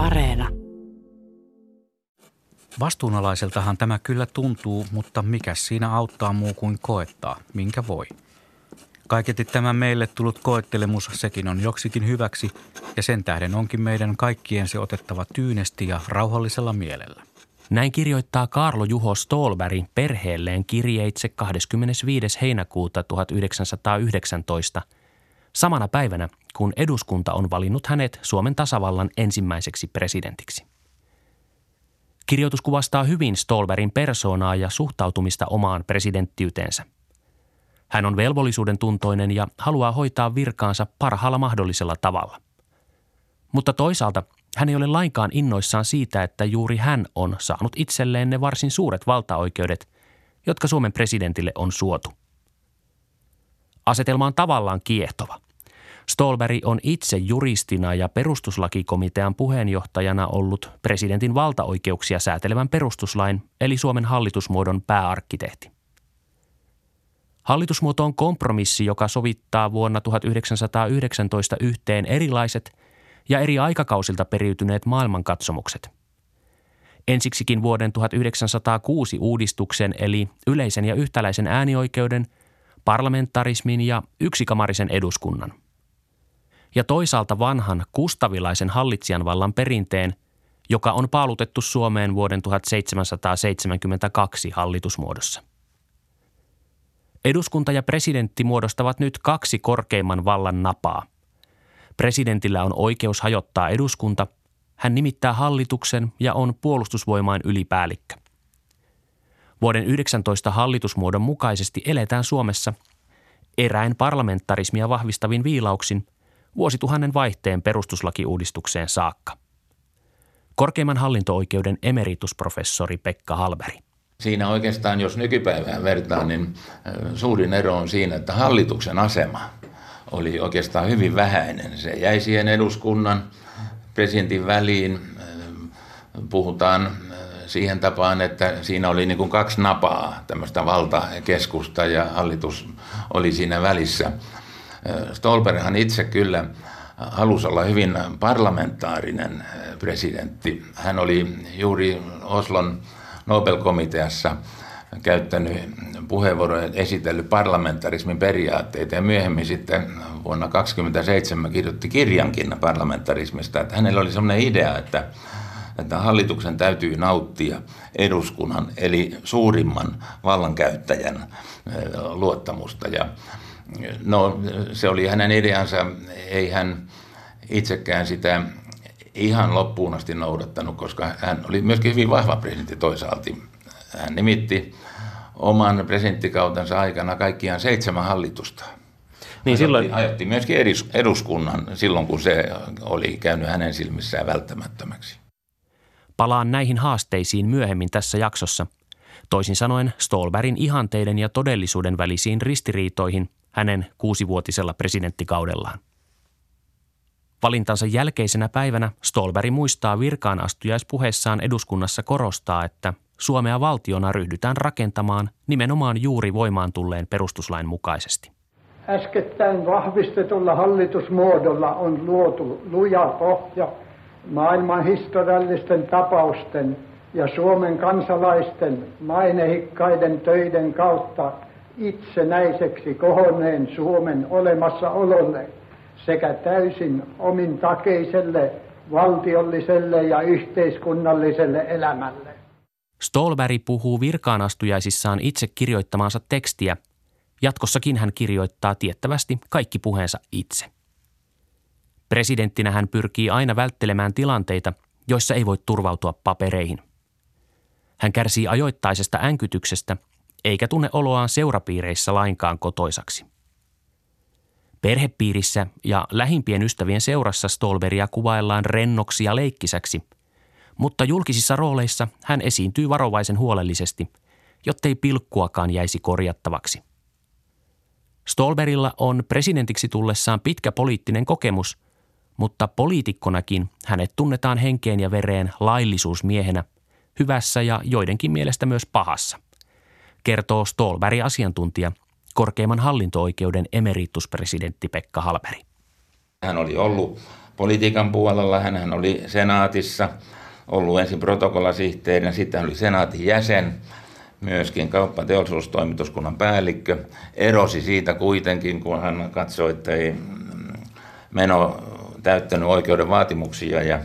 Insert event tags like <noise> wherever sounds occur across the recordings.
Areena. Vastuunalaiseltahan tämä kyllä tuntuu, mutta mikä siinä auttaa muu kuin koettaa, minkä voi. Kaiketi tämä meille tullut koettelemus, sekin on joksikin hyväksi ja sen tähden onkin meidän kaikkien se otettava tyynesti ja rauhallisella mielellä. Näin kirjoittaa Karlo Juho Stolberg perheelleen kirjeitse 25. heinäkuuta 1919, samana päivänä kun eduskunta on valinnut hänet Suomen tasavallan ensimmäiseksi presidentiksi. Kirjoitus kuvastaa hyvin Stolberin persoonaa ja suhtautumista omaan presidenttiyteensä. Hän on velvollisuuden tuntoinen ja haluaa hoitaa virkaansa parhaalla mahdollisella tavalla. Mutta toisaalta hän ei ole lainkaan innoissaan siitä, että juuri hän on saanut itselleen ne varsin suuret valtaoikeudet, jotka Suomen presidentille on suotu. Asetelma on tavallaan kiehtova – Stolberg on itse juristina ja perustuslakikomitean puheenjohtajana ollut presidentin valtaoikeuksia säätelevän perustuslain eli Suomen hallitusmuodon pääarkkitehti. Hallitusmuoto on kompromissi, joka sovittaa vuonna 1919 yhteen erilaiset ja eri aikakausilta periytyneet maailmankatsomukset. Ensiksikin vuoden 1906 uudistuksen eli yleisen ja yhtäläisen äänioikeuden, parlamentarismin ja yksikamarisen eduskunnan – ja toisaalta vanhan kustavilaisen hallitsijan vallan perinteen, joka on paalutettu Suomeen vuoden 1772 hallitusmuodossa. Eduskunta ja presidentti muodostavat nyt kaksi korkeimman vallan napaa. Presidentillä on oikeus hajottaa eduskunta, hän nimittää hallituksen ja on puolustusvoimain ylipäällikkö. Vuoden 19 hallitusmuodon mukaisesti eletään Suomessa eräin parlamentarismia vahvistavin viilauksin – vuosituhannen vaihteen perustuslakiuudistukseen saakka. Korkeimman hallinto-oikeuden emeritusprofessori Pekka Halberi. Siinä oikeastaan, jos nykypäivään vertaan, niin suurin ero on siinä, että hallituksen asema oli oikeastaan hyvin vähäinen. Se jäi siihen eduskunnan, presidentin väliin. Puhutaan siihen tapaan, että siinä oli niin kuin kaksi napaa, tämmöistä valtakeskusta ja hallitus oli siinä välissä. Stolberghan itse kyllä halusi olla hyvin parlamentaarinen presidentti. Hän oli juuri Oslon Nobel-komiteassa käyttänyt puheenvuoroja esitellyt parlamentarismin periaatteita ja myöhemmin sitten vuonna 1927 kirjoitti kirjankin parlamentarismista, että hänellä oli sellainen idea, että, että hallituksen täytyy nauttia eduskunnan eli suurimman vallankäyttäjän luottamusta ja No se oli hänen ideansa, ei hän itsekään sitä ihan loppuun asti noudattanut, koska hän oli myöskin hyvin vahva presidentti toisaalta. Hän nimitti oman presidenttikautensa aikana kaikkiaan seitsemän hallitusta. Niin silloin... ajotti myöskin eduskunnan silloin, kun se oli käynyt hänen silmissään välttämättömäksi. Palaan näihin haasteisiin myöhemmin tässä jaksossa. Toisin sanoen Stolberin ihanteiden ja todellisuuden välisiin ristiriitoihin – hänen kuusivuotisella presidenttikaudellaan. Valintansa jälkeisenä päivänä Stolberg muistaa virkaan astujaispuheessaan eduskunnassa korostaa, että Suomea valtiona ryhdytään rakentamaan nimenomaan juuri voimaan tulleen perustuslain mukaisesti. Äskettäin vahvistetulla hallitusmuodolla on luotu luja pohja maailman historiallisten tapausten ja Suomen kansalaisten mainehikkaiden töiden kautta itsenäiseksi kohonneen Suomen olemassaololle sekä täysin omintakeiselle valtiolliselle ja yhteiskunnalliselle elämälle. Stolberg puhuu virkaanastujaisissaan itse kirjoittamaansa tekstiä. Jatkossakin hän kirjoittaa tiettävästi kaikki puheensa itse. Presidenttinä hän pyrkii aina välttelemään tilanteita, joissa ei voi turvautua papereihin. Hän kärsii ajoittaisesta änkytyksestä – eikä tunne oloaan seurapiireissä lainkaan kotoisaksi. Perhepiirissä ja lähimpien ystävien seurassa Stolberia kuvaillaan rennoksi ja leikkisäksi, mutta julkisissa rooleissa hän esiintyy varovaisen huolellisesti, jottei pilkkuakaan jäisi korjattavaksi. Stolberilla on presidentiksi tullessaan pitkä poliittinen kokemus, mutta poliitikkonakin hänet tunnetaan henkeen ja vereen laillisuusmiehenä, hyvässä ja joidenkin mielestä myös pahassa – kertoo Stolberg-asiantuntija, korkeimman hallinto-oikeuden emerituspresidentti Pekka Halberi. Hän oli ollut politiikan puolella. Hän oli senaatissa, ollut ensin protokollasihteerinä, sitten hän oli senaatin jäsen, myöskin kauppateollisuustoimituskunnan päällikkö. Erosi siitä kuitenkin, kun hän katsoi, että ei meno täyttänyt oikeuden vaatimuksia ja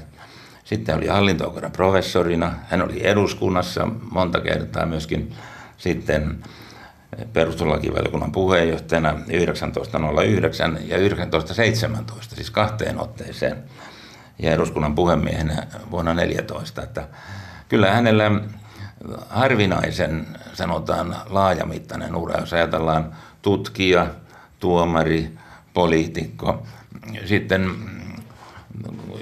sitten oli hallinto professorina. Hän oli eduskunnassa monta kertaa myöskin sitten perustuslakivaliokunnan puheenjohtajana 1909 ja 1917, siis kahteen otteeseen, ja eduskunnan puhemiehenä vuonna 14. Että kyllä hänellä harvinaisen, sanotaan, laajamittainen ura, jos ajatellaan tutkija, tuomari, poliitikko. Sitten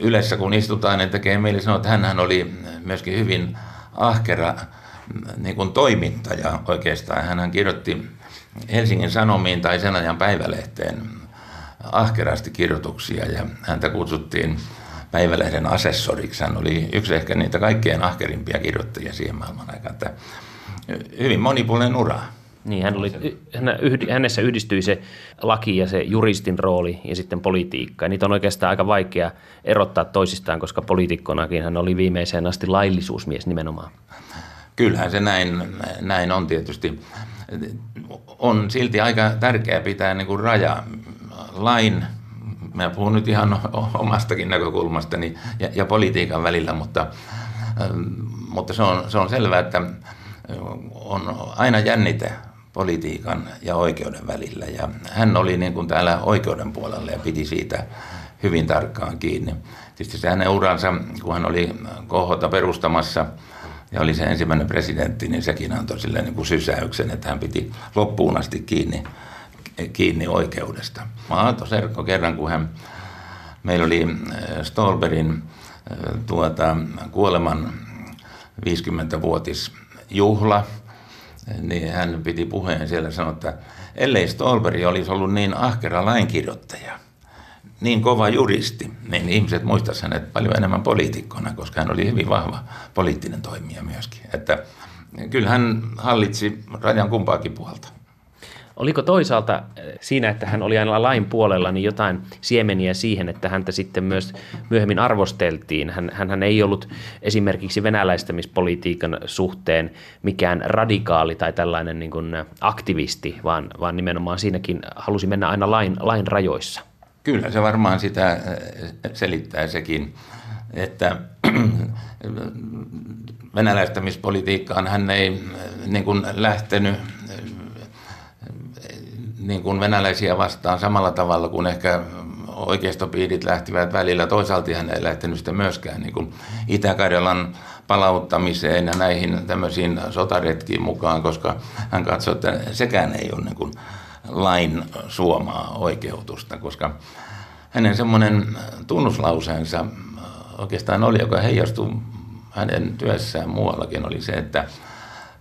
yleensä kun istutaan, niin tekee mieli sanoa, että hän oli myöskin hyvin ahkera niin kuin toimittaja oikeastaan. Hän kirjoitti Helsingin Sanomiin tai sen ajan päivälehteen ahkerasti kirjoituksia ja häntä kutsuttiin päivälehden asessoriksi. Hän oli yksi ehkä niitä kaikkein ahkerimpia kirjoittajia siihen maailman aikaan. Hyvin monipuolinen ura. Niin, hän oli, hänessä yhdistyi se laki ja se juristin rooli ja sitten politiikka. Ja niitä on oikeastaan aika vaikea erottaa toisistaan, koska poliitikkonakin hän oli viimeiseen asti laillisuusmies nimenomaan. Kyllähän se näin, näin on tietysti. On silti aika tärkeää pitää niin kuin raja lain, mä puhun nyt ihan omastakin näkökulmastani ja, ja politiikan välillä, mutta, mutta se, on, se on selvää, että on aina jännite politiikan ja oikeuden välillä. Ja hän oli niin kuin täällä oikeuden puolella ja piti siitä hyvin tarkkaan kiinni. Tietysti se hänen uransa, kun hän oli kohota perustamassa ja oli se ensimmäinen presidentti, niin sekin antoi sille niin kuin sysäyksen, että hän piti loppuun asti kiinni, kiinni oikeudesta. Aato Serkko kerran, kun hän, meillä oli äh, Stolberin äh, tuota, kuoleman 50-vuotis juhla, niin hän piti puheen siellä sanoa, että ellei Stolberi olisi ollut niin ahkera lainkirjoittaja, niin kova juristi, niin ihmiset muistaisivat hänet paljon enemmän poliitikkona, koska hän oli hyvin vahva poliittinen toimija myöskin. Että kyllä hän hallitsi rajan kumpaakin puolta. Oliko toisaalta eh, siinä, että hän oli aina lain puolella, niin jotain siemeniä siihen, että häntä sitten myös myöhemmin arvosteltiin? Hän, hän ei ollut esimerkiksi venäläistämispolitiikan suhteen mikään radikaali tai tällainen niin kuin aktivisti, vaan, vaan nimenomaan siinäkin halusi mennä aina lain, lain rajoissa. Kyllä se varmaan sitä eh, selittää sekin, että <clears throat> venäläistämispolitiikkaan hän ei eh, niin kuin lähtenyt niin kuin venäläisiä vastaan samalla tavalla kuin ehkä oikeistopiirit lähtivät välillä. Toisaalta hän ei lähtenyt sitä myöskään niin kuin Itä-Karjalan palauttamiseen ja näihin tämmöisiin sotaretkiin mukaan, koska hän katsoi, että sekään ei ole niin kuin lain suomaa oikeutusta, koska hänen semmoinen tunnuslauseensa oikeastaan oli, joka heijastui hänen työssään muuallakin, oli se, että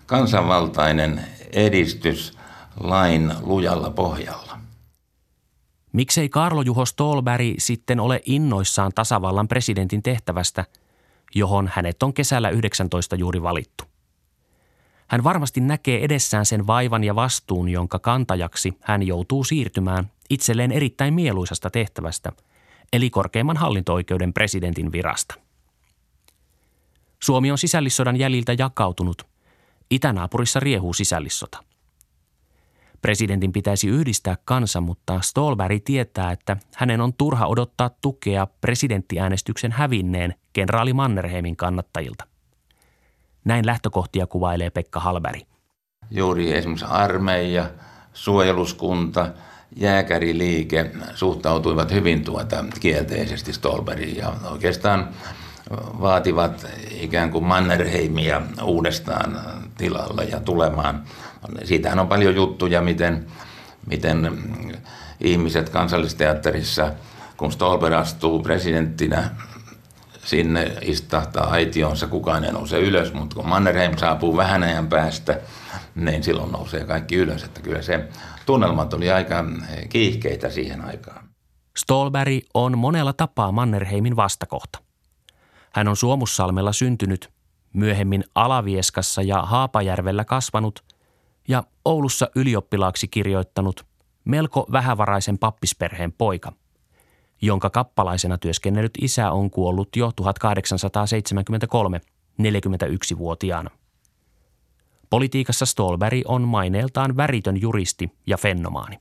kansanvaltainen edistys – lain lujalla pohjalla. Miksei Karlo Juho Stolberg sitten ole innoissaan tasavallan presidentin tehtävästä, johon hänet on kesällä 19 juuri valittu? Hän varmasti näkee edessään sen vaivan ja vastuun, jonka kantajaksi hän joutuu siirtymään itselleen erittäin mieluisasta tehtävästä, eli korkeimman hallinto-oikeuden presidentin virasta. Suomi on sisällissodan jäljiltä jakautunut. Itänaapurissa riehuu sisällissota – Presidentin pitäisi yhdistää kansa, mutta Stolberg tietää, että hänen on turha odottaa tukea presidenttiäänestyksen hävinneen kenraali Mannerheimin kannattajilta. Näin lähtökohtia kuvailee Pekka Halberi. Juuri esimerkiksi armeija, suojeluskunta, jääkäriliike suhtautuivat hyvin tuota kielteisesti Stolberiin ja oikeastaan vaativat ikään kuin Mannerheimia uudestaan tilalla ja tulemaan Siitähän on paljon juttuja, miten, miten ihmiset kansallisteatterissa, kun Stolber astuu presidenttinä sinne istahtaa aitionsa, kukaan ei nouse ylös, mutta kun Mannerheim saapuu vähän ajan päästä, niin silloin nousee kaikki ylös. Että kyllä se tunnelmat oli aika kiihkeitä siihen aikaan. Stolberg on monella tapaa Mannerheimin vastakohta. Hän on Suomussalmella syntynyt, myöhemmin Alavieskassa ja Haapajärvellä kasvanut ja Oulussa ylioppilaaksi kirjoittanut melko vähävaraisen pappisperheen poika, jonka kappalaisena työskennellyt isä on kuollut jo 1873 41-vuotiaana. Politiikassa Stolberg on maineeltaan väritön juristi ja fennomaani.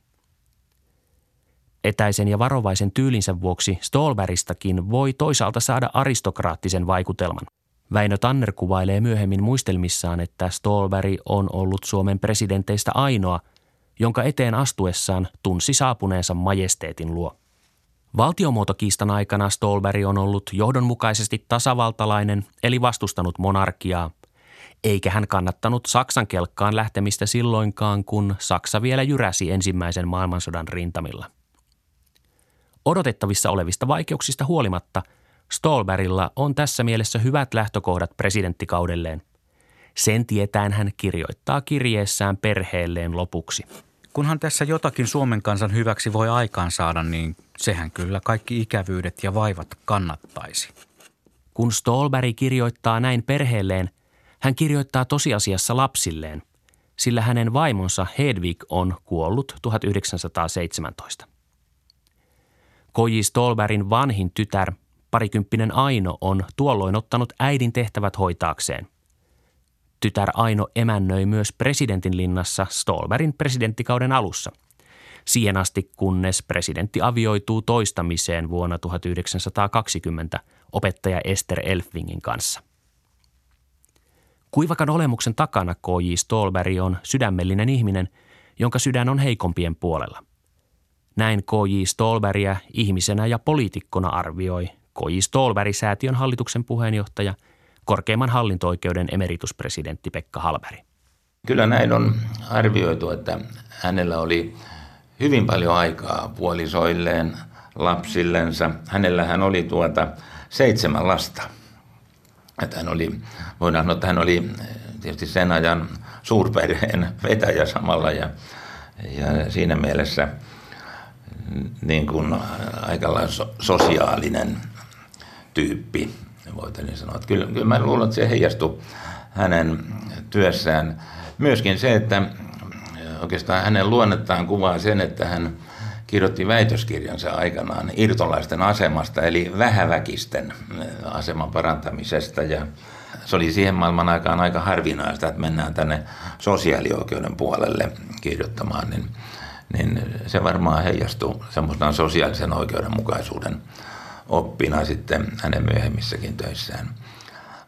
Etäisen ja varovaisen tyylinsä vuoksi Stolberistakin voi toisaalta saada aristokraattisen vaikutelman. Väinö Tanner kuvailee myöhemmin muistelmissaan, että Stolberg on ollut Suomen presidenteistä ainoa, jonka eteen astuessaan tunsi saapuneensa majesteetin luo. Valtiomuotokiistan aikana Stolberg on ollut johdonmukaisesti tasavaltalainen eli vastustanut monarkiaa, eikä hän kannattanut Saksan kelkkaan lähtemistä silloinkaan, kun Saksa vielä jyräsi ensimmäisen maailmansodan rintamilla. Odotettavissa olevista vaikeuksista huolimatta Stolbergilla on tässä mielessä hyvät lähtökohdat presidenttikaudelleen. Sen tietään hän kirjoittaa kirjeessään perheelleen lopuksi. Kunhan tässä jotakin Suomen kansan hyväksi voi aikaan saada, niin sehän kyllä kaikki ikävyydet ja vaivat kannattaisi. Kun Stolberg kirjoittaa näin perheelleen, hän kirjoittaa tosiasiassa lapsilleen, sillä hänen vaimonsa Hedvig on kuollut 1917. Koji Stolberin vanhin tytär, parikymppinen Aino, on tuolloin ottanut äidin tehtävät hoitaakseen. Tytär Aino emännöi myös presidentin linnassa Stolberin presidenttikauden alussa. Siihen asti, kunnes presidentti avioituu toistamiseen vuonna 1920 opettaja Ester Elfvingin kanssa. Kuivakan olemuksen takana K.J. Stolberg on sydämellinen ihminen, jonka sydän on heikompien puolella – näin K.J. Stolberia ihmisenä ja poliitikkona arvioi K.J. Stolberg-säätiön hallituksen puheenjohtaja, korkeimman hallinto-oikeuden emerituspresidentti Pekka Halberi. Kyllä näin on arvioitu, että hänellä oli hyvin paljon aikaa puolisoilleen, lapsillensa. Hänellä hän oli tuota seitsemän lasta. Että hän oli, voidaan sanoa, että hän oli tietysti sen ajan suurperheen vetäjä samalla ja, ja siinä mielessä – niin kuin aika sosiaalinen tyyppi, voitaisiin sanoa. Että kyllä, kyllä mä luulen, että se heijastui hänen työssään. Myöskin se, että oikeastaan hänen luonnettaan kuvaa sen, että hän kirjoitti väitöskirjansa aikanaan irtolaisten asemasta, eli vähäväkisten aseman parantamisesta. Ja se oli siihen maailman aikaan aika harvinaista, että mennään tänne sosiaalioikeuden puolelle kirjoittamaan. Niin niin se varmaan heijastuu semmoisena sosiaalisen oikeudenmukaisuuden oppina sitten hänen myöhemmissäkin töissään.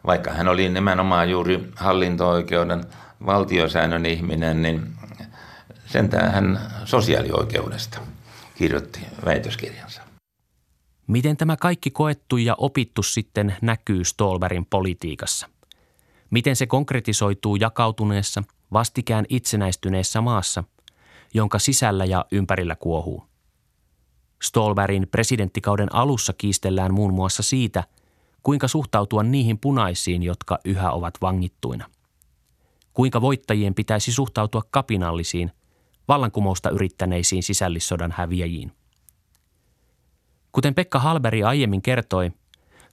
Vaikka hän oli nimenomaan juuri hallinto-oikeuden valtiosäännön ihminen, niin sentään hän sosiaalioikeudesta kirjoitti väitöskirjansa. Miten tämä kaikki koettu ja opittu sitten näkyy Stolberin politiikassa? Miten se konkretisoituu jakautuneessa, vastikään itsenäistyneessä maassa – jonka sisällä ja ympärillä kuohuu. Stolberin presidenttikauden alussa kiistellään muun muassa siitä, kuinka suhtautua niihin punaisiin, jotka yhä ovat vangittuina. Kuinka voittajien pitäisi suhtautua kapinallisiin, vallankumousta yrittäneisiin sisällissodan häviäjiin. Kuten Pekka Halberi aiemmin kertoi,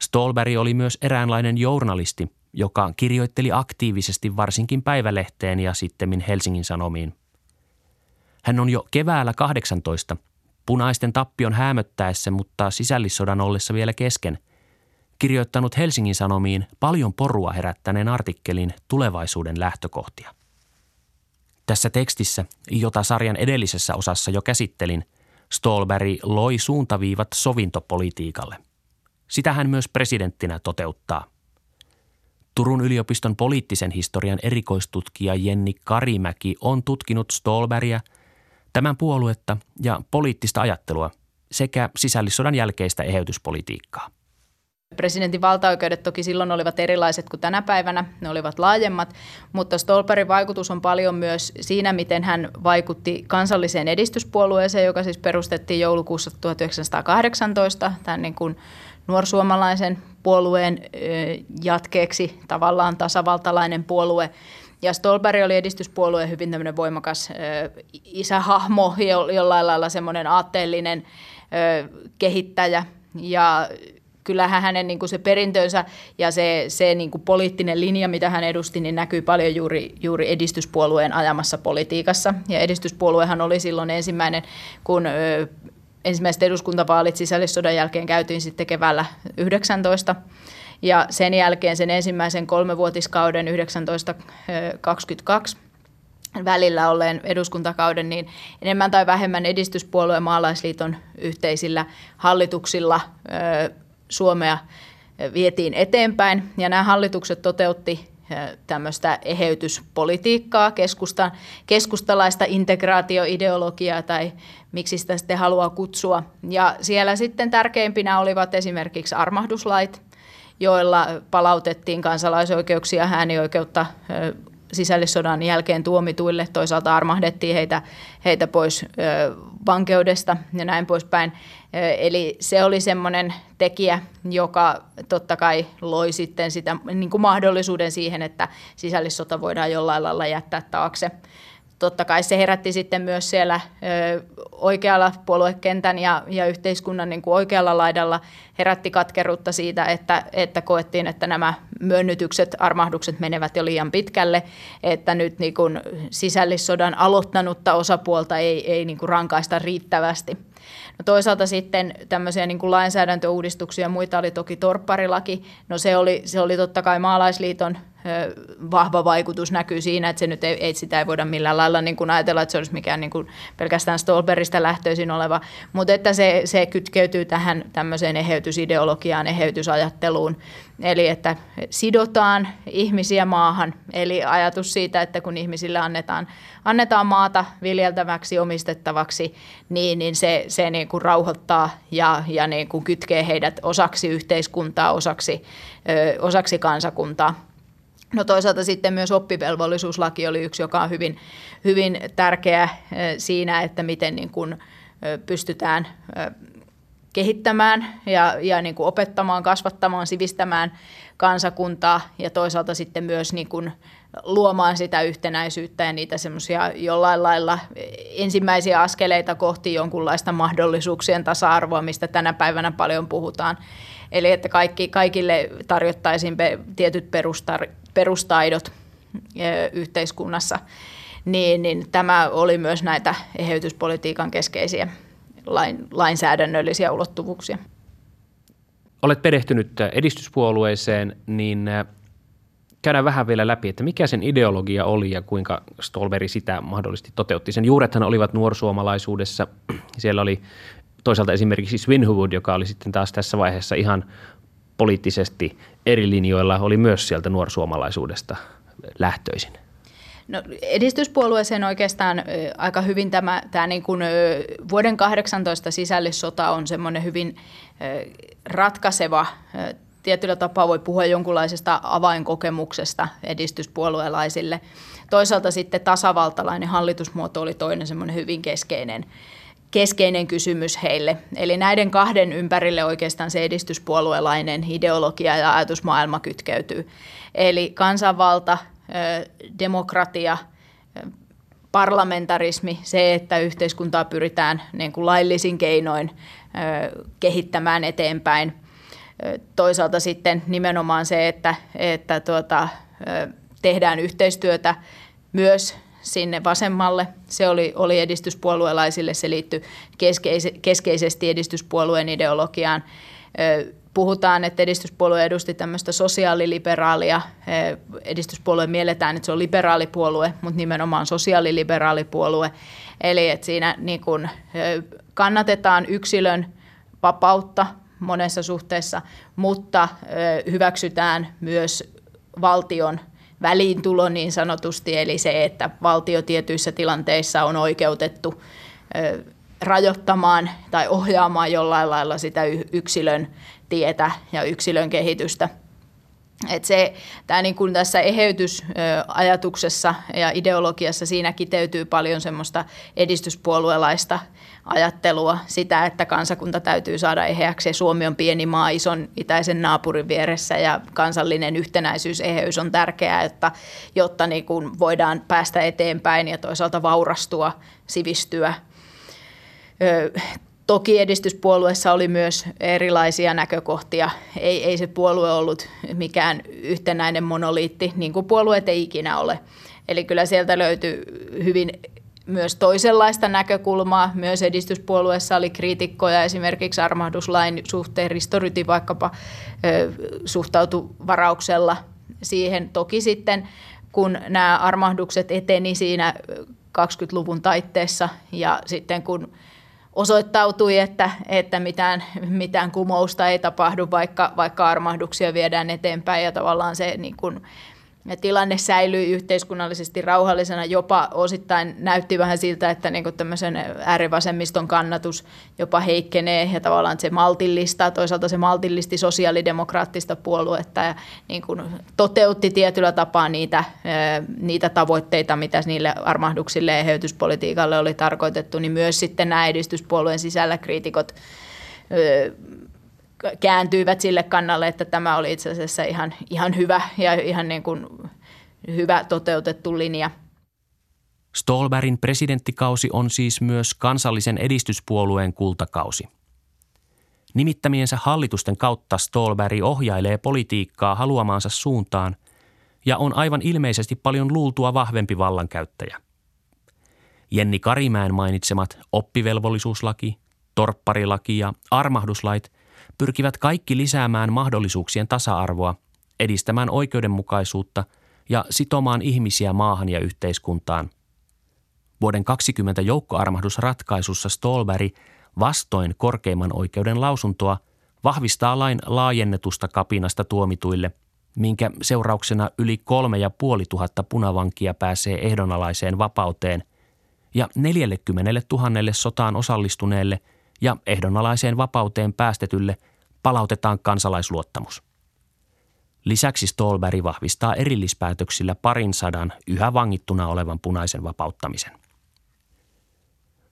Stolberg oli myös eräänlainen journalisti, joka kirjoitteli aktiivisesti varsinkin päivälehteen ja sittemmin Helsingin Sanomiin – hän on jo keväällä 18, punaisten tappion hämöttäessä, mutta sisällissodan ollessa vielä kesken, kirjoittanut Helsingin Sanomiin paljon porua herättäneen artikkelin tulevaisuuden lähtökohtia. Tässä tekstissä, jota sarjan edellisessä osassa jo käsittelin, Stolberg loi suuntaviivat sovintopolitiikalle. Sitä hän myös presidenttinä toteuttaa. Turun yliopiston poliittisen historian erikoistutkija Jenni Karimäki on tutkinut Stolberia – tämän puoluetta ja poliittista ajattelua sekä sisällissodan jälkeistä eheytyspolitiikkaa. Presidentin valtaoikeudet toki silloin olivat erilaiset kuin tänä päivänä, ne olivat laajemmat, mutta Stolperin vaikutus on paljon myös siinä, miten hän vaikutti kansalliseen edistyspuolueeseen, joka siis perustettiin joulukuussa 1918, tämän niin kuin nuorsuomalaisen puolueen jatkeeksi, tavallaan tasavaltalainen puolue, ja Stolberg oli edistyspuolueen hyvin tämmöinen voimakas ö, isähahmo, jo, jollain lailla semmoinen aatteellinen ö, kehittäjä. Ja kyllähän hänen niin kuin se perintönsä ja se, se niin kuin poliittinen linja, mitä hän edusti, niin näkyy paljon juuri, juuri edistyspuolueen ajamassa politiikassa. Ja edistyspuoluehan oli silloin ensimmäinen, kun ö, ensimmäiset eduskuntavaalit sisällissodan jälkeen käytiin sitten keväällä 19 ja sen jälkeen sen ensimmäisen kolmevuotiskauden 1922 välillä olleen eduskuntakauden, niin enemmän tai vähemmän edistyspuolueen maalaisliiton yhteisillä hallituksilla Suomea vietiin eteenpäin. Ja nämä hallitukset toteutti tämmöistä eheytyspolitiikkaa, keskusta, keskustalaista integraatioideologiaa tai miksi sitä sitten haluaa kutsua. Ja siellä sitten tärkeimpinä olivat esimerkiksi armahduslait, joilla palautettiin kansalaisoikeuksia, äänioikeutta sisällissodan jälkeen tuomituille. Toisaalta armahdettiin heitä, heitä pois vankeudesta ja näin poispäin. Eli se oli semmoinen tekijä, joka totta kai loi sitten sitä niin kuin mahdollisuuden siihen, että sisällissota voidaan jollain lailla jättää taakse totta kai se herätti sitten myös siellä oikealla puoluekentän ja, ja yhteiskunnan niin kuin oikealla laidalla herätti katkeruutta siitä, että, että koettiin, että nämä myönnytykset, armahdukset menevät jo liian pitkälle, että nyt niin kuin sisällissodan aloittanutta osapuolta ei, ei niin kuin rankaista riittävästi. No toisaalta sitten tämmöisiä niin kuin lainsäädäntöuudistuksia, muita oli toki torpparilaki. No se oli, se oli totta kai maalaisliiton vahva vaikutus näkyy siinä, että se nyt ei, ei sitä ei voida millään lailla niin kuin ajatella, että se olisi mikään niin kuin pelkästään Stolberista lähtöisin oleva, mutta että se, se kytkeytyy tähän tämmöiseen eheytysideologiaan, eheytysajatteluun, eli että sidotaan ihmisiä maahan, eli ajatus siitä, että kun ihmisille annetaan, annetaan maata viljeltäväksi, omistettavaksi, niin, niin se, se niin kuin rauhoittaa ja, ja niin kuin kytkee heidät osaksi yhteiskuntaa, osaksi, ö, osaksi kansakuntaa. No toisaalta sitten myös oppivelvollisuuslaki oli yksi, joka on hyvin, hyvin tärkeä siinä, että miten niin kuin pystytään kehittämään ja, ja niin kuin opettamaan, kasvattamaan, sivistämään kansakuntaa ja toisaalta sitten myös niin kuin luomaan sitä yhtenäisyyttä ja niitä semmoisia jollain lailla ensimmäisiä askeleita kohti jonkunlaista mahdollisuuksien tasa-arvoa, mistä tänä päivänä paljon puhutaan. Eli että kaikki, kaikille tarjottaisiin tietyt perustaidot yhteiskunnassa, niin, niin tämä oli myös näitä eheytyspolitiikan keskeisiä lain, lainsäädännöllisiä ulottuvuuksia. Olet perehtynyt edistyspuolueeseen, niin käydään vähän vielä läpi, että mikä sen ideologia oli ja kuinka Stolberi sitä mahdollisesti toteutti. Sen juurethan olivat nuorsuomalaisuudessa. Siellä oli toisaalta esimerkiksi Swinhood, joka oli sitten taas tässä vaiheessa ihan poliittisesti eri linjoilla, oli myös sieltä nuorsuomalaisuudesta lähtöisin. No, edistyspuolueeseen oikeastaan aika hyvin tämä, tämä niin kuin, vuoden 18 sisällissota on semmoinen hyvin ratkaiseva tietyllä tapaa voi puhua jonkunlaisesta avainkokemuksesta edistyspuolueelaisille. Toisaalta sitten tasavaltalainen hallitusmuoto oli toinen semmoinen hyvin keskeinen, keskeinen kysymys heille. Eli näiden kahden ympärille oikeastaan se edistyspuolueelainen ideologia ja ajatusmaailma kytkeytyy. Eli kansanvalta, demokratia, parlamentarismi, se, että yhteiskuntaa pyritään niin kuin laillisin keinoin kehittämään eteenpäin. Toisaalta sitten nimenomaan se, että, että tuota, tehdään yhteistyötä myös sinne vasemmalle. Se oli, oli edistyspuolueelaisille, se liittyi keskeise, keskeisesti edistyspuolueen ideologiaan. Puhutaan, että edistyspuolue edusti tämmöistä sosiaaliliberaalia. Edistyspuolue mielletään, että se on liberaalipuolue, mutta nimenomaan sosiaaliliberaalipuolue. Eli että siinä niin kun, kannatetaan yksilön vapautta monessa suhteessa, mutta hyväksytään myös valtion – väliintulo niin sanotusti, eli se, että valtio tietyissä tilanteissa on oikeutettu rajoittamaan tai ohjaamaan jollain lailla sitä yksilön tietä ja yksilön kehitystä. Et se, tämä niin kuin tässä eheytysajatuksessa ja ideologiassa siinä kiteytyy paljon semmoista edistyspuolueelaista ajattelua, sitä, että kansakunta täytyy saada eheäksi Suomi on pieni maa ison itäisen naapurin vieressä ja kansallinen yhtenäisyys, eheys on tärkeää, jotta, jotta niin kuin voidaan päästä eteenpäin ja toisaalta vaurastua, sivistyä. Toki edistyspuolueessa oli myös erilaisia näkökohtia. Ei, ei se puolue ollut mikään yhtenäinen monoliitti, niin kuin puolueet ei ikinä ole. Eli kyllä sieltä löytyy hyvin myös toisenlaista näkökulmaa. Myös edistyspuolueessa oli kriitikkoja esimerkiksi armahduslain suhteen. Risto Ryti vaikkapa suhtautui varauksella siihen. Toki sitten kun nämä armahdukset eteni siinä 20-luvun taitteessa ja sitten kun osoittautui, että, että mitään, mitään kumousta ei tapahdu, vaikka, vaikka armahduksia viedään eteenpäin ja tavallaan se niin kuin, tilanne säilyi yhteiskunnallisesti rauhallisena, jopa osittain näytti vähän siltä, että niin tämmöisen äärivasemmiston kannatus jopa heikkenee ja tavallaan se maltillista, toisaalta se maltillisti sosiaalidemokraattista puoluetta ja niin kuin toteutti tietyllä tapaa niitä, niitä tavoitteita, mitä niille armahduksille ja heytyspolitiikalle oli tarkoitettu, niin myös sitten nämä edistyspuolueen sisällä kriitikot kääntyivät sille kannalle, että tämä oli itse asiassa ihan, ihan hyvä ja ihan niin kuin hyvä toteutettu linja. Stolberin presidenttikausi on siis myös kansallisen edistyspuolueen kultakausi. Nimittämiensä hallitusten kautta Stolberg ohjailee politiikkaa haluamaansa suuntaan ja on aivan ilmeisesti paljon luultua vahvempi vallankäyttäjä. Jenni Karimäen mainitsemat oppivelvollisuuslaki, torpparilaki ja armahduslait – pyrkivät kaikki lisäämään mahdollisuuksien tasa-arvoa, edistämään oikeudenmukaisuutta ja sitomaan ihmisiä maahan ja yhteiskuntaan. Vuoden 20 joukkoarmahdusratkaisussa Stolberg vastoin korkeimman oikeuden lausuntoa vahvistaa lain laajennetusta kapinasta tuomituille, minkä seurauksena yli kolme ja puoli tuhatta punavankia pääsee ehdonalaiseen vapauteen ja 40 000 sotaan osallistuneelle ja ehdonalaiseen vapauteen päästetylle – palautetaan kansalaisluottamus. Lisäksi Stolberg vahvistaa erillispäätöksillä parin sadan yhä vangittuna olevan punaisen vapauttamisen.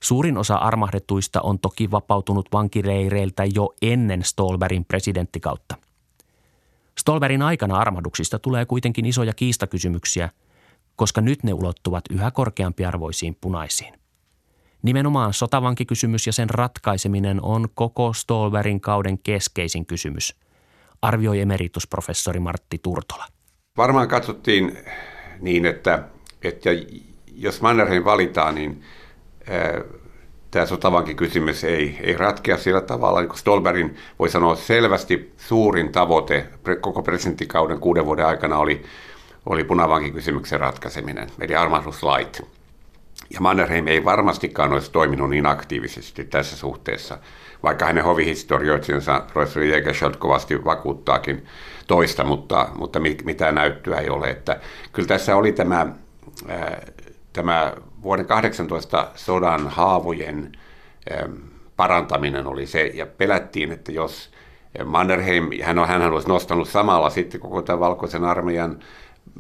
Suurin osa armahdettuista on toki vapautunut vankireireiltä jo ennen Stolberin presidenttikautta. Stolberin aikana armahduksista tulee kuitenkin isoja kiistakysymyksiä, koska nyt ne ulottuvat yhä korkeampiarvoisiin punaisiin. Nimenomaan sotavankikysymys ja sen ratkaiseminen on koko Stolberin kauden keskeisin kysymys, arvioi emeritusprofessori Martti Turtola. Varmaan katsottiin niin, että, että jos Mannerheim valitaan, niin tämä sotavankikysymys ei, ei ratkea sillä tavalla, niin Stolberin voi sanoa selvästi suurin tavoite koko presidenttikauden kuuden vuoden aikana oli, oli punavankikysymyksen ratkaiseminen, eli armahduslait. Ja Mannerheim ei varmastikaan olisi toiminut niin aktiivisesti tässä suhteessa, vaikka hänen hovihistorioitsijansa professori Jägerschott kovasti vakuuttaakin toista, mutta, mutta mitään näyttöä ei ole. Että kyllä tässä oli tämä, tämä vuoden 18 sodan haavojen parantaminen oli se, ja pelättiin, että jos Mannerheim, hän, on, hän olisi nostanut samalla sitten koko tämän valkoisen armeijan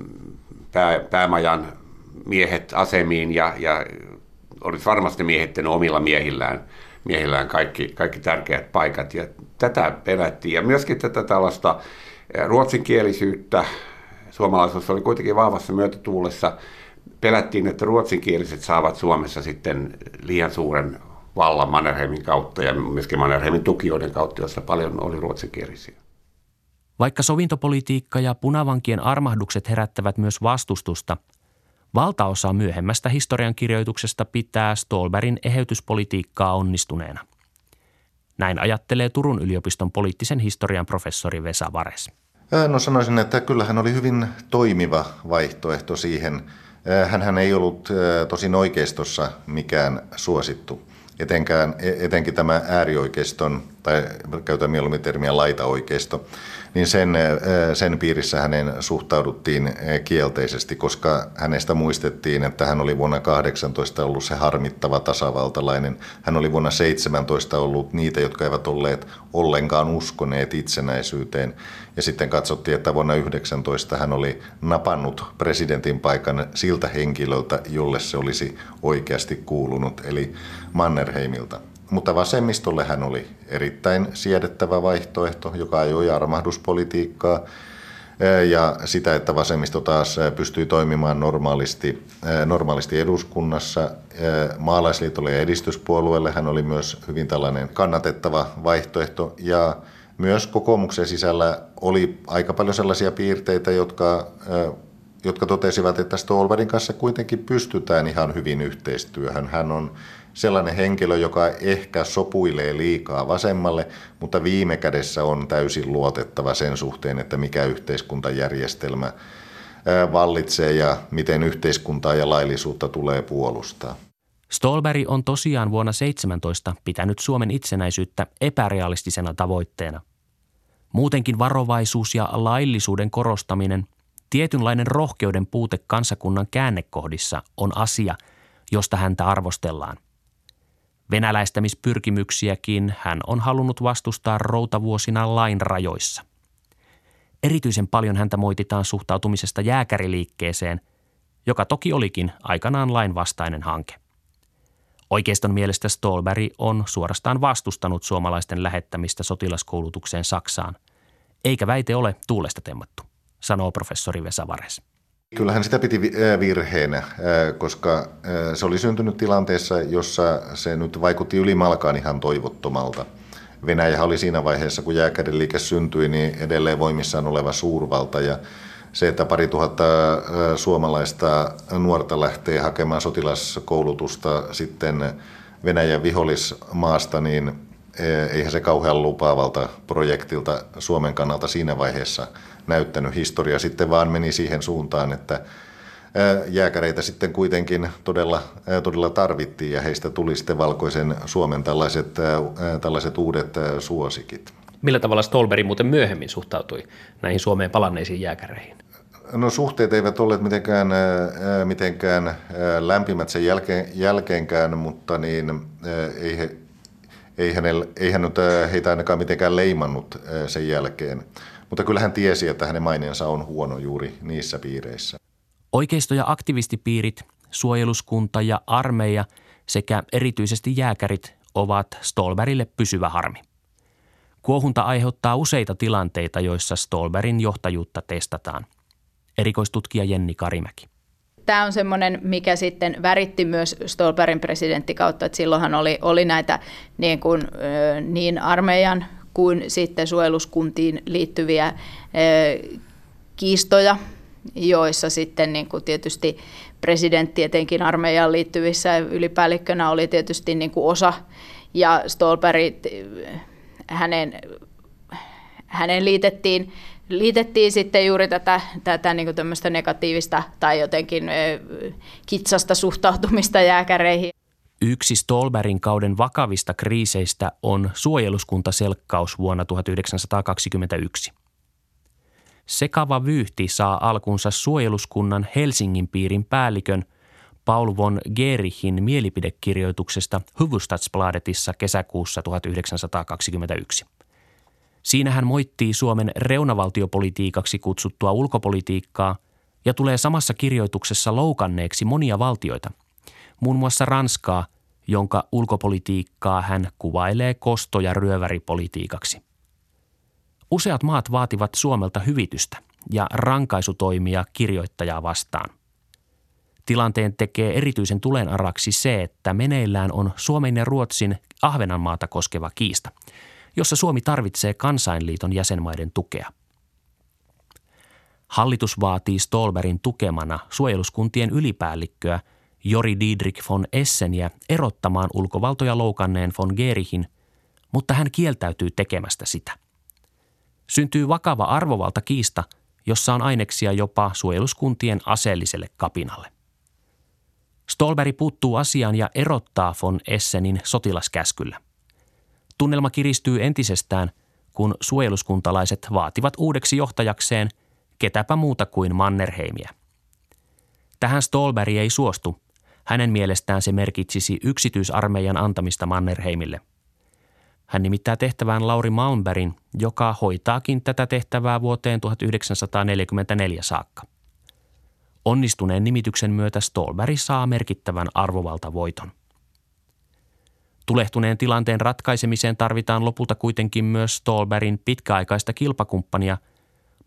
mm, pää, päämajan miehet asemiin ja, ja olisi varmasti miehittänyt omilla miehillään, miehillään kaikki, kaikki tärkeät paikat. Ja tätä pelättiin. Ja myöskin tätä tällaista ruotsinkielisyyttä, suomalaisuus oli kuitenkin vahvassa myötätuulessa, pelättiin, että ruotsinkieliset saavat Suomessa sitten liian suuren vallan Mannerheimin kautta ja myöskin Mannerheimin tukijoiden kautta, joissa paljon oli ruotsinkielisiä. Vaikka sovintopolitiikka ja punavankien armahdukset herättävät myös vastustusta – Valtaosa myöhemmästä historiankirjoituksesta pitää Stolberin eheytyspolitiikkaa onnistuneena. Näin ajattelee Turun yliopiston poliittisen historian professori Vesa Vares. No sanoisin, että kyllähän oli hyvin toimiva vaihtoehto siihen. Hänhän ei ollut tosin oikeistossa mikään suosittu. Etenkään, e, etenkin tämä äärioikeiston, tai käytän mieluummin termiä laitaoikeisto, niin sen, sen piirissä hänen suhtauduttiin kielteisesti, koska hänestä muistettiin, että hän oli vuonna 18 ollut se harmittava tasavaltalainen. Hän oli vuonna 17 ollut niitä, jotka eivät olleet ollenkaan uskoneet itsenäisyyteen. Ja sitten katsottiin, että vuonna 19 hän oli napannut presidentin paikan siltä henkilöltä, jolle se olisi oikeasti kuulunut, eli Mannerheimilta. Mutta vasemmistolle hän oli erittäin siedettävä vaihtoehto, joka ajoi armahduspolitiikkaa ja sitä, että vasemmisto taas pystyi toimimaan normaalisti, normaalisti eduskunnassa. Maalaisliitolle ja edistyspuolueelle hän oli myös hyvin tällainen kannatettava vaihtoehto ja myös kokoomuksen sisällä oli aika paljon sellaisia piirteitä, jotka jotka totesivat, että Stolberin kanssa kuitenkin pystytään ihan hyvin yhteistyöhön. Hän on sellainen henkilö, joka ehkä sopuilee liikaa vasemmalle, mutta viime kädessä on täysin luotettava sen suhteen, että mikä yhteiskuntajärjestelmä vallitsee ja miten yhteiskuntaa ja laillisuutta tulee puolustaa. Stolberg on tosiaan vuonna 17 pitänyt Suomen itsenäisyyttä epärealistisena tavoitteena. Muutenkin varovaisuus ja laillisuuden korostaminen, tietynlainen rohkeuden puute kansakunnan käännekohdissa on asia, josta häntä arvostellaan. Venäläistämispyrkimyksiäkin hän on halunnut vastustaa routavuosina lain rajoissa. Erityisen paljon häntä moititaan suhtautumisesta jääkäriliikkeeseen, joka toki olikin aikanaan lainvastainen hanke. Oikeiston mielestä Stolberg on suorastaan vastustanut suomalaisten lähettämistä sotilaskoulutukseen Saksaan, eikä väite ole tuulesta temmattu, sanoo professori Vesa Vares. Kyllähän sitä piti virheenä, koska se oli syntynyt tilanteessa, jossa se nyt vaikutti ylimalkaan ihan toivottomalta. Venäjä oli siinä vaiheessa, kun jääkäriliike syntyi, niin edelleen voimissaan oleva suurvalta ja se, että pari tuhatta suomalaista nuorta lähtee hakemaan sotilaskoulutusta sitten Venäjän vihollismaasta, niin eihän se kauhean lupaavalta projektilta Suomen kannalta siinä vaiheessa näyttänyt. Historia sitten vaan meni siihen suuntaan, että jääkäreitä sitten kuitenkin todella, todella tarvittiin ja heistä tuli sitten valkoisen Suomen tällaiset, tällaiset uudet suosikit. Millä tavalla Stolberg muuten myöhemmin suhtautui näihin Suomeen palanneisiin jääkäreihin? No suhteet eivät olleet mitenkään, mitenkään lämpimät sen jälkeen, jälkeenkään, mutta niin, ei, he, ei, hänellä, ei hän nyt heitä ainakaan mitenkään leimannut sen jälkeen. Mutta kyllä hän tiesi, että hänen maineensa on huono juuri niissä piireissä. Oikeisto- ja aktivistipiirit, suojeluskunta ja armeija sekä erityisesti jääkärit ovat Stolberille pysyvä harmi. Kuohunta aiheuttaa useita tilanteita, joissa Stolberin johtajuutta testataan. Erikoistutkija Jenni Karimäki. Tämä on semmoinen, mikä sitten väritti myös Stolberin presidenttikautta, että silloinhan oli, oli näitä niin, kuin, niin armeijan kuin sitten suojeluskuntiin liittyviä kiistoja, joissa sitten niin kuin tietysti presidentti etenkin armeijaan liittyvissä ylipäällikkönä oli tietysti niin kuin osa, ja Stolberg hänen, hänen liitettiin, liitettiin sitten juuri tätä, tätä niin kuin negatiivista tai jotenkin kitsasta suhtautumista jääkäreihin. Yksi Stolberin kauden vakavista kriiseistä on suojeluskuntaselkkaus vuonna 1921. Sekava vyyhti saa alkunsa suojeluskunnan Helsingin piirin päällikön Paul von Gerichin mielipidekirjoituksesta Hufvudstadsbladetissa kesäkuussa 1921. Siinä hän moittii Suomen reunavaltiopolitiikaksi kutsuttua ulkopolitiikkaa ja tulee samassa kirjoituksessa loukanneeksi monia valtioita, muun muassa Ranskaa, jonka ulkopolitiikkaa hän kuvailee kosto- ja ryöväripolitiikaksi. Useat maat vaativat Suomelta hyvitystä ja rankaisutoimia kirjoittajaa vastaan. Tilanteen tekee erityisen tulenaraksi se, että meneillään on Suomen ja Ruotsin Ahvenanmaata koskeva kiista, jossa Suomi tarvitsee kansainliiton jäsenmaiden tukea. Hallitus vaatii Stolberin tukemana suojeluskuntien ylipäällikköä Jori Diedrich von Esseniä erottamaan ulkovaltoja loukanneen von Gerihin, mutta hän kieltäytyy tekemästä sitä – syntyy vakava arvovalta kiista, jossa on aineksia jopa suojeluskuntien aseelliselle kapinalle. Stolberg puuttuu asiaan ja erottaa von Essenin sotilaskäskyllä. Tunnelma kiristyy entisestään, kun suojeluskuntalaiset vaativat uudeksi johtajakseen ketäpä muuta kuin Mannerheimia. Tähän Stolberg ei suostu. Hänen mielestään se merkitsisi yksityisarmeijan antamista Mannerheimille – hän nimittää tehtävään Lauri Malmbergin, joka hoitaakin tätä tehtävää vuoteen 1944 saakka. Onnistuneen nimityksen myötä Stolberg saa merkittävän arvovaltavoiton. Tulehtuneen tilanteen ratkaisemiseen tarvitaan lopulta kuitenkin myös Stolberin pitkäaikaista kilpakumppania,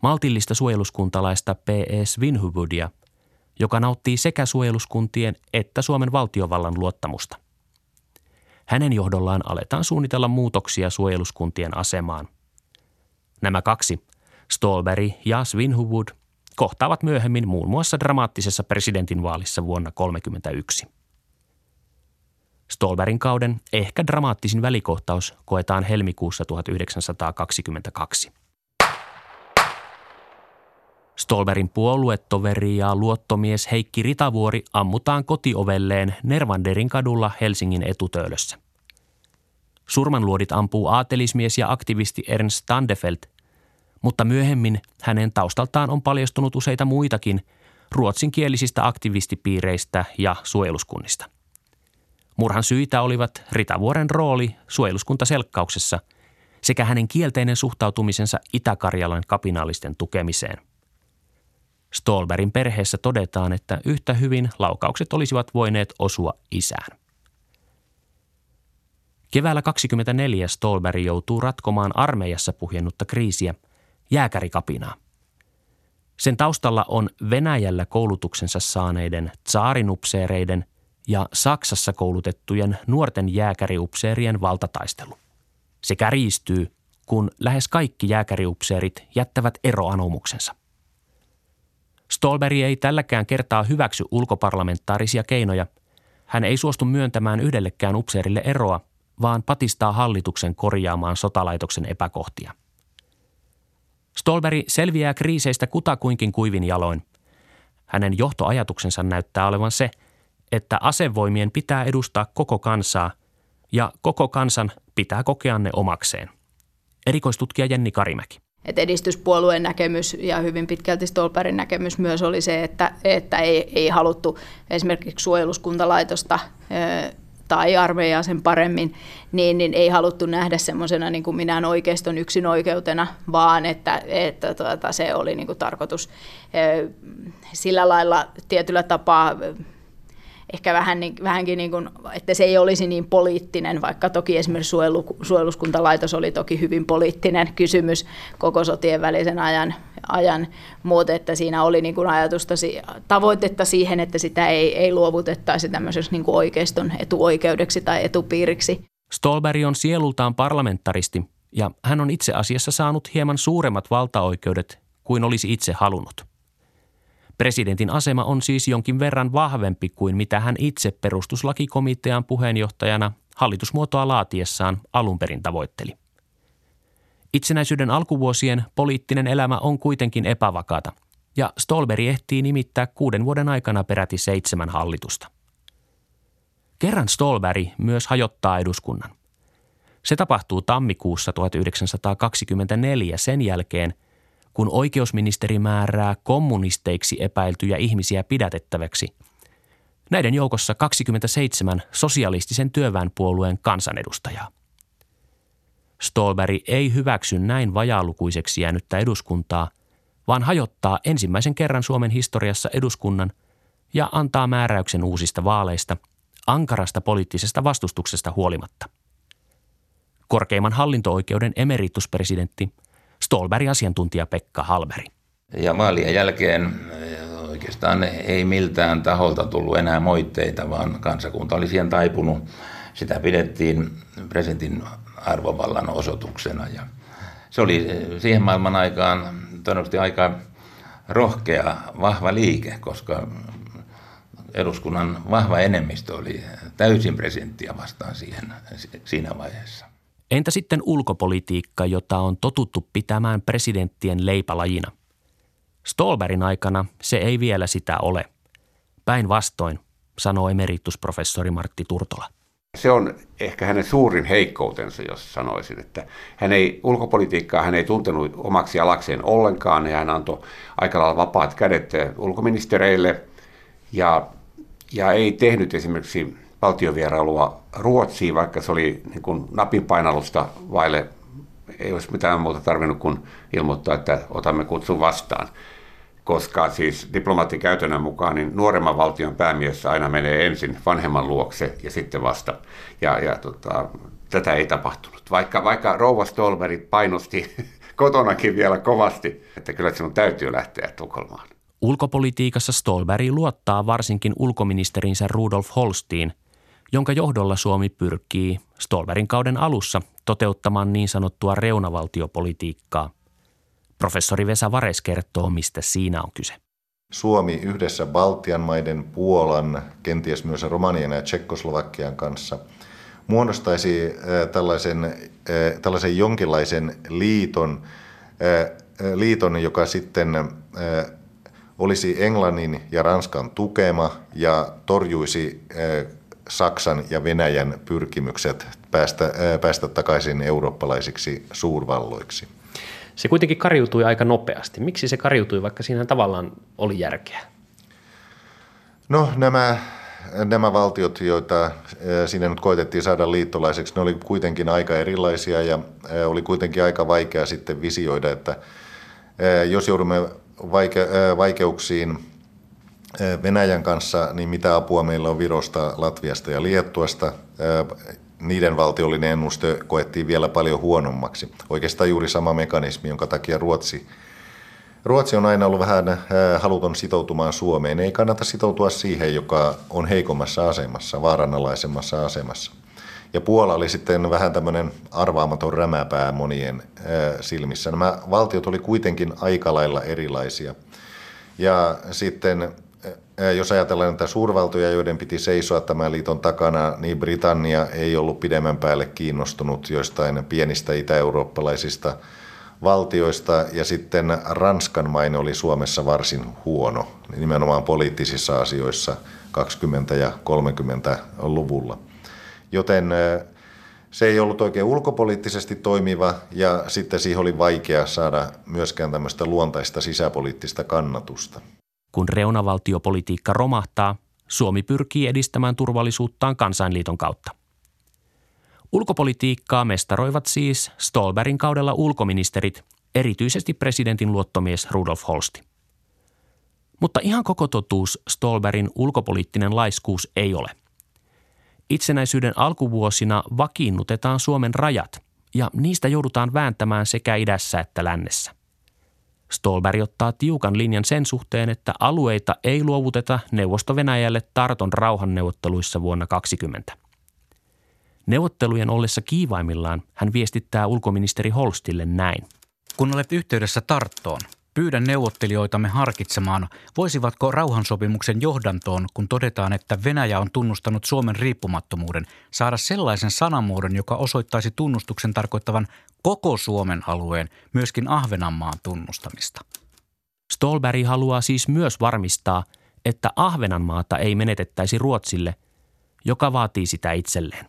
maltillista suojeluskuntalaista P.S. Winhubudia, joka nauttii sekä suojeluskuntien että Suomen valtiovallan luottamusta. Hänen johdollaan aletaan suunnitella muutoksia suojeluskuntien asemaan. Nämä kaksi, Stolberg ja Svinhuvud, kohtaavat myöhemmin muun muassa dramaattisessa presidentinvaalissa vuonna 1931. Stolberin kauden ehkä dramaattisin välikohtaus koetaan helmikuussa 1922. Stolberin puoluetoveri ja luottomies Heikki Ritavuori ammutaan kotiovelleen Nervanderin kadulla Helsingin etutöölössä. Surmanluodit ampuu aatelismies ja aktivisti Ernst Standefeld, mutta myöhemmin hänen taustaltaan on paljastunut useita muitakin ruotsinkielisistä aktivistipiireistä ja suojeluskunnista. Murhan syitä olivat Ritavuoren rooli suojeluskuntaselkkauksessa sekä hänen kielteinen suhtautumisensa Itä-Karjalan kapinallisten tukemiseen. Stolberin perheessä todetaan, että yhtä hyvin laukaukset olisivat voineet osua isään. Keväällä 24 Stolberg joutuu ratkomaan armeijassa puhjennutta kriisiä, jääkärikapinaa. Sen taustalla on Venäjällä koulutuksensa saaneiden tsaarinupseereiden ja Saksassa koulutettujen nuorten jääkäriupseerien valtataistelu. Se kärjistyy, kun lähes kaikki jääkäriupseerit jättävät eroanomuksensa. Stolberg ei tälläkään kertaa hyväksy ulkoparlamentaarisia keinoja. Hän ei suostu myöntämään yhdellekään upseerille eroa, vaan patistaa hallituksen korjaamaan sotalaitoksen epäkohtia. Stolberg selviää kriiseistä kutakuinkin kuivin jaloin. Hänen johtoajatuksensa näyttää olevan se, että asevoimien pitää edustaa koko kansaa ja koko kansan pitää kokea ne omakseen. Erikoistutkija Jenni Karimäki. Et edistyspuolueen näkemys ja hyvin pitkälti Stolperin näkemys myös oli se, että, että ei, ei haluttu esimerkiksi suojeluskuntalaitosta tai armeijaa sen paremmin, niin, niin ei haluttu nähdä semmoisena niin kuin minään oikeiston yksin oikeutena, vaan että, että tuota, se oli niin kuin tarkoitus. Sillä lailla tietyllä tapaa ehkä vähän, niin, vähänkin, niin kuin, että se ei olisi niin poliittinen, vaikka toki esimerkiksi suojelu, suojeluskuntalaitos oli toki hyvin poliittinen kysymys koko sotien välisen ajan, ajan mutta että siinä oli niin kuin ajatusta, tavoitetta siihen, että sitä ei, ei luovutettaisi tämmöiseksi niin kuin oikeiston etuoikeudeksi tai etupiiriksi. Stolberg on sielultaan parlamentaristi ja hän on itse asiassa saanut hieman suuremmat valtaoikeudet kuin olisi itse halunnut – Presidentin asema on siis jonkin verran vahvempi kuin mitä hän itse perustuslakikomitean puheenjohtajana hallitusmuotoa laatiessaan alun perin tavoitteli. Itsenäisyyden alkuvuosien poliittinen elämä on kuitenkin epävakaata, ja Stolberg ehtii nimittää kuuden vuoden aikana peräti seitsemän hallitusta. Kerran Stolberg myös hajottaa eduskunnan. Se tapahtuu tammikuussa 1924 sen jälkeen – kun oikeusministeri määrää kommunisteiksi epäiltyjä ihmisiä pidätettäväksi. Näiden joukossa 27 sosialistisen työväenpuolueen kansanedustajaa. Stolberg ei hyväksy näin vajaalukuiseksi jäänyttä eduskuntaa, vaan hajottaa ensimmäisen kerran Suomen historiassa eduskunnan ja antaa määräyksen uusista vaaleista ankarasta poliittisesta vastustuksesta huolimatta. Korkeimman hallinto-oikeuden emerituspresidentti Stolberg asiantuntija Pekka Halberi. Ja vaalien jälkeen eh, oikeastaan ei miltään taholta tullut enää moitteita, vaan kansakunta oli siihen taipunut. Sitä pidettiin presidentin arvovallan osoituksena. Ja se oli eh, siihen maailman aikaan todennäköisesti aika rohkea, vahva liike, koska eduskunnan vahva enemmistö oli täysin presidenttiä vastaan siihen, siinä vaiheessa. Entä sitten ulkopolitiikka, jota on totuttu pitämään presidenttien leipälajina? Stolberin aikana se ei vielä sitä ole. Päinvastoin, sanoo emeritusprofessori Martti Turtola. Se on ehkä hänen suurin heikkoutensa, jos sanoisin, että hän ei, ulkopolitiikkaa hän ei tuntenut omaksi alakseen ollenkaan ja hän antoi aika lailla vapaat kädet ulkoministereille ja, ja ei tehnyt esimerkiksi valtiovierailua Ruotsiin, vaikka se oli niin kuin napin painallusta vaille, ei olisi mitään muuta tarvinnut kuin ilmoittaa, että otamme kutsun vastaan. Koska siis diplomaattikäytännön mukaan niin nuoremman valtion päämies aina menee ensin vanhemman luokse ja sitten vasta. Ja, ja tota, tätä ei tapahtunut. Vaikka, vaikka rouva Stolberg painosti <laughs> kotonakin vielä kovasti, että kyllä sinun täytyy lähteä Tukholmaan. Ulkopolitiikassa Stolberg luottaa varsinkin ulkoministerinsä Rudolf Holstiin – jonka johdolla Suomi pyrkii Stolberin kauden alussa toteuttamaan niin sanottua reunavaltiopolitiikkaa. Professori Vesa Vares kertoo, mistä siinä on kyse. Suomi yhdessä Baltian maiden, Puolan, kenties myös Romanian ja Tsekkoslovakian kanssa muodostaisi tällaisen, tällaisen jonkinlaisen liiton, liiton, joka sitten olisi Englannin ja Ranskan tukema ja torjuisi Saksan ja Venäjän pyrkimykset päästä, päästä takaisin eurooppalaisiksi suurvalloiksi. Se kuitenkin kariutui aika nopeasti. Miksi se kariutui, vaikka siinä tavallaan oli järkeä? No nämä, nämä valtiot, joita sinne nyt koitettiin saada liittolaiseksi, ne oli kuitenkin aika erilaisia ja oli kuitenkin aika vaikea sitten visioida, että jos joudumme vaike, vaikeuksiin Venäjän kanssa, niin mitä apua meillä on Virosta, Latviasta ja Liettuasta. Niiden valtiollinen ennuste koettiin vielä paljon huonommaksi. Oikeastaan juuri sama mekanismi, jonka takia Ruotsi, Ruotsi on aina ollut vähän haluton sitoutumaan Suomeen. Ei kannata sitoutua siihen, joka on heikommassa asemassa, vaaranalaisemmassa asemassa. Ja Puola oli sitten vähän tämmöinen arvaamaton rämäpää monien silmissä. Nämä valtiot oli kuitenkin aika lailla erilaisia. Ja sitten jos ajatellaan näitä suurvaltoja, joiden piti seisoa tämän liiton takana, niin Britannia ei ollut pidemmän päälle kiinnostunut joistain pienistä itä-eurooppalaisista valtioista, ja sitten Ranskan maine oli Suomessa varsin huono, nimenomaan poliittisissa asioissa 20- ja 30-luvulla. Joten se ei ollut oikein ulkopoliittisesti toimiva ja sitten siihen oli vaikea saada myöskään tämmöistä luontaista sisäpoliittista kannatusta. Kun reunavaltiopolitiikka romahtaa, Suomi pyrkii edistämään turvallisuuttaan kansainliiton kautta. Ulkopolitiikkaa mestaroivat siis Stolberin kaudella ulkoministerit, erityisesti presidentin luottomies Rudolf Holsti. Mutta ihan koko totuus Stolberin ulkopoliittinen laiskuus ei ole – Itsenäisyyden alkuvuosina vakiinnutetaan Suomen rajat ja niistä joudutaan vääntämään sekä idässä että lännessä. Stolberg ottaa tiukan linjan sen suhteen, että alueita ei luovuteta Neuvosto-Venäjälle Tarton rauhanneuvotteluissa vuonna 2020. Neuvottelujen ollessa kiivaimillaan hän viestittää ulkoministeri Holstille näin. Kun olet yhteydessä Tarttoon, Pyydän neuvottelijoitamme harkitsemaan, voisivatko rauhansopimuksen johdantoon, kun todetaan, että Venäjä on tunnustanut Suomen riippumattomuuden, saada sellaisen sanamuodon, joka osoittaisi tunnustuksen tarkoittavan koko Suomen alueen, myöskin Ahvenanmaan tunnustamista. Stolberg haluaa siis myös varmistaa, että Ahvenanmaata ei menetettäisi Ruotsille, joka vaatii sitä itselleen.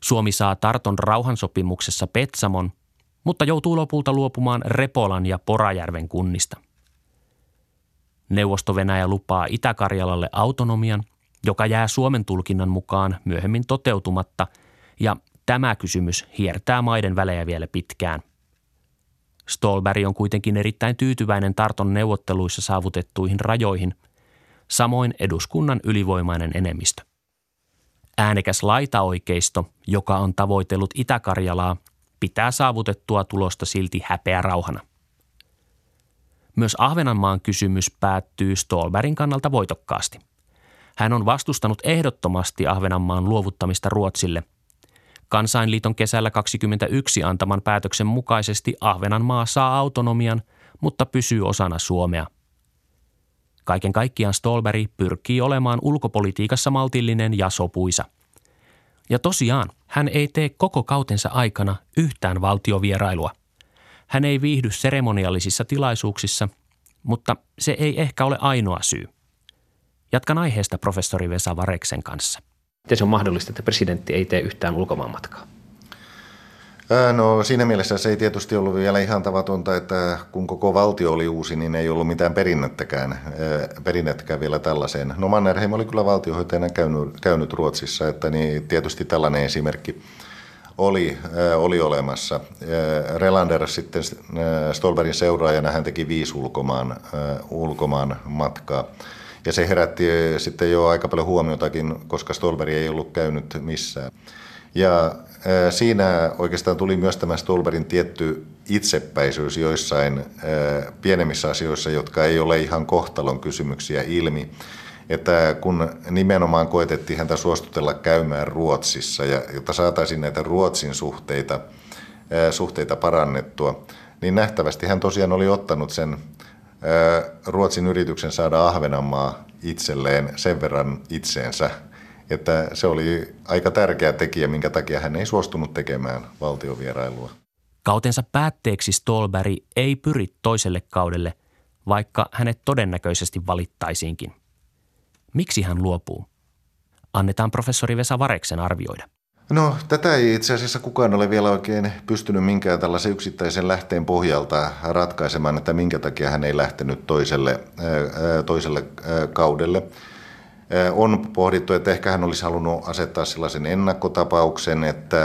Suomi saa Tarton rauhansopimuksessa Petsamon mutta joutuu lopulta luopumaan Repolan ja Porajärven kunnista. Neuvosto-Venäjä lupaa Itä-Karjalalle autonomian, joka jää Suomen tulkinnan mukaan myöhemmin toteutumatta, ja tämä kysymys hiertää maiden välejä vielä pitkään. Stolberg on kuitenkin erittäin tyytyväinen Tarton neuvotteluissa saavutettuihin rajoihin, samoin eduskunnan ylivoimainen enemmistö. Äänekäs laitaoikeisto, joka on tavoitellut Itä-Karjalaa, pitää saavutettua tulosta silti häpeä rauhana. Myös Ahvenanmaan kysymys päättyy Stolberin kannalta voitokkaasti. Hän on vastustanut ehdottomasti Ahvenanmaan luovuttamista Ruotsille. Kansainliiton kesällä 21 antaman päätöksen mukaisesti Ahvenanmaa saa autonomian, mutta pysyy osana Suomea. Kaiken kaikkiaan Stolberi pyrkii olemaan ulkopolitiikassa maltillinen ja sopuisa – ja tosiaan, hän ei tee koko kautensa aikana yhtään valtiovierailua. Hän ei viihdy seremoniallisissa tilaisuuksissa, mutta se ei ehkä ole ainoa syy. Jatkan aiheesta professori Vesa Vareksen kanssa. Miten se on mahdollista, että presidentti ei tee yhtään ulkomaanmatkaa? No siinä mielessä se ei tietysti ollut vielä ihan tavatonta, että kun koko valtio oli uusi, niin ei ollut mitään perinnettäkään, perinnettäkään vielä tällaiseen. No Mannerheim oli kyllä valtiohoitajana käynyt, käynyt Ruotsissa, että niin tietysti tällainen esimerkki oli, oli olemassa. Relander sitten Stolberin seuraajana hän teki viisi ulkomaan, ulkomaan matkaa. Ja se herätti sitten jo aika paljon huomiotakin, koska Stolberi ei ollut käynyt missään. Ja Siinä oikeastaan tuli myös tämä Stolberin tietty itsepäisyys joissain pienemmissä asioissa, jotka ei ole ihan kohtalon kysymyksiä ilmi. Että kun nimenomaan koetettiin häntä suostutella käymään Ruotsissa, ja jotta saataisiin näitä Ruotsin suhteita, suhteita parannettua, niin nähtävästi hän tosiaan oli ottanut sen Ruotsin yrityksen saada Ahvenanmaa itselleen sen verran itseensä, että se oli aika tärkeä tekijä, minkä takia hän ei suostunut tekemään valtiovierailua. Kautensa päätteeksi Stolberg ei pyri toiselle kaudelle, vaikka hänet todennäköisesti valittaisiinkin. Miksi hän luopuu? Annetaan professori Vesa Vareksen arvioida. No tätä ei itse asiassa kukaan ole vielä oikein pystynyt minkään tällaisen yksittäisen lähteen pohjalta ratkaisemaan, että minkä takia hän ei lähtenyt toiselle, toiselle kaudelle. On pohdittu, että ehkä hän olisi halunnut asettaa sellaisen ennakkotapauksen, että,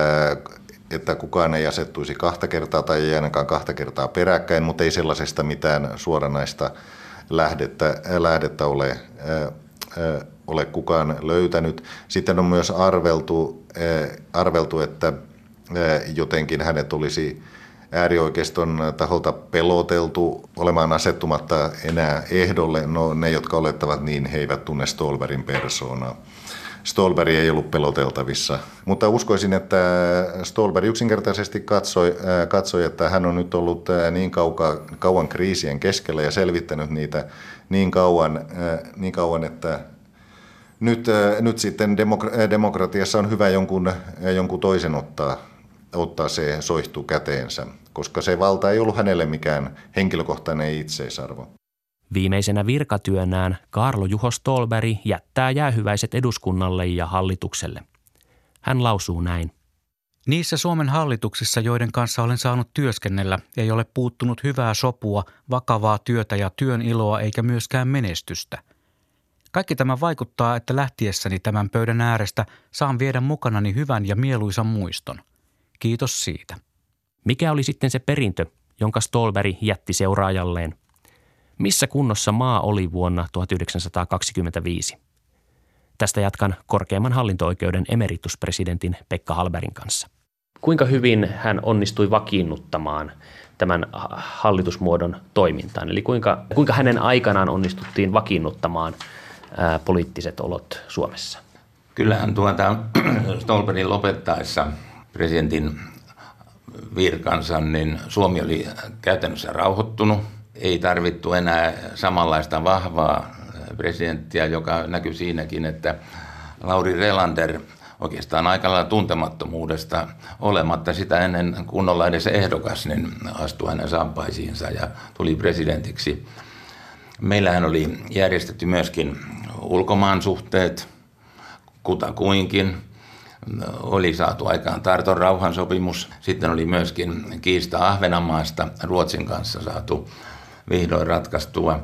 että kukaan ei asettuisi kahta kertaa tai ei ainakaan kahta kertaa peräkkäin, mutta ei sellaisesta mitään suoranaista lähdettä, lähdettä ole ole kukaan löytänyt. Sitten on myös arveltu, arveltu että jotenkin hänet olisi äärioikeiston taholta peloteltu olemaan asettumatta enää ehdolle. No ne, jotka olettavat niin, he eivät tunne Stolberin persoonaa. Stolberg ei ollut peloteltavissa, mutta uskoisin, että Stolberg yksinkertaisesti katsoi, katsoi että hän on nyt ollut niin kauan, kriisien keskellä ja selvittänyt niitä niin kauan, niin kauan että nyt, äh, nyt sitten äh, demokratiassa on hyvä jonkun, äh, jonkun toisen ottaa, ottaa se soihtu käteensä, koska se valta ei ollut hänelle mikään henkilökohtainen itseisarvo. Viimeisenä virkatyönään Karlo Juho Stolberg jättää jäähyväiset eduskunnalle ja hallitukselle. Hän lausuu näin. Niissä Suomen hallituksissa, joiden kanssa olen saanut työskennellä, ei ole puuttunut hyvää sopua, vakavaa työtä ja työn iloa eikä myöskään menestystä – kaikki tämä vaikuttaa, että lähtiessäni tämän pöydän äärestä saan viedä mukanani hyvän ja mieluisan muiston. Kiitos siitä. Mikä oli sitten se perintö, jonka Stolberg jätti seuraajalleen? Missä kunnossa maa oli vuonna 1925? Tästä jatkan korkeimman hallinto-oikeuden emerituspresidentin Pekka Halberin kanssa. Kuinka hyvin hän onnistui vakiinnuttamaan tämän hallitusmuodon toimintaan? Eli kuinka, kuinka hänen aikanaan onnistuttiin vakiinnuttamaan – ää, poliittiset olot Suomessa? Kyllähän tuota <clears throat> Stolperin lopettaessa presidentin virkansa, niin Suomi oli käytännössä rauhoittunut. Ei tarvittu enää samanlaista vahvaa presidenttiä, joka näkyy siinäkin, että Lauri Relander oikeastaan aika lailla tuntemattomuudesta olematta sitä ennen kunnolla edes ehdokas, niin astui hänen sampaisiinsa ja tuli presidentiksi. Meillähän oli järjestetty myöskin ulkomaan suhteet kutakuinkin. Oli saatu aikaan Tarton rauhansopimus. Sitten oli myöskin kiista Ahvenanmaasta Ruotsin kanssa saatu vihdoin ratkaistua.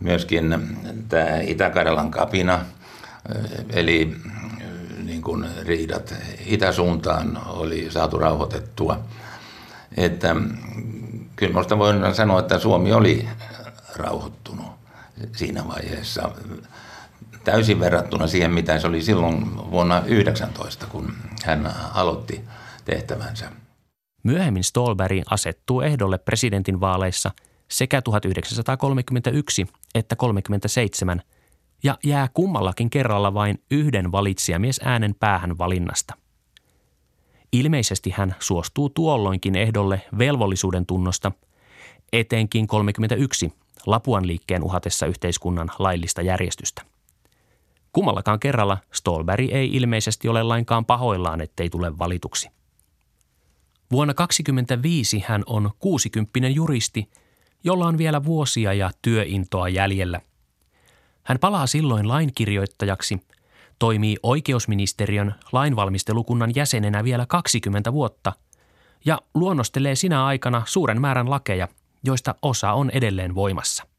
Myöskin tämä Itä-Karjalan kapina, eli niin kuin riidat itäsuuntaan oli saatu rauhoitettua. Että kyllä minusta voidaan sanoa, että Suomi oli rauhoittunut siinä vaiheessa täysin verrattuna siihen, mitä se oli silloin vuonna 19, kun hän aloitti tehtävänsä. Myöhemmin Stolberg asettuu ehdolle presidentin vaaleissa sekä 1931 että 37 ja jää kummallakin kerralla vain yhden valitsijamies äänen päähän valinnasta. Ilmeisesti hän suostuu tuolloinkin ehdolle velvollisuuden tunnosta, etenkin 31 Lapuan liikkeen uhatessa yhteiskunnan laillista järjestystä. Kummallakaan kerralla Stolberg ei ilmeisesti ole lainkaan pahoillaan, ettei tule valituksi. Vuonna 2025 hän on 60 juristi, jolla on vielä vuosia ja työintoa jäljellä. Hän palaa silloin lainkirjoittajaksi, toimii oikeusministeriön lainvalmistelukunnan jäsenenä vielä 20 vuotta ja luonnostelee sinä aikana suuren määrän lakeja, joista osa on edelleen voimassa.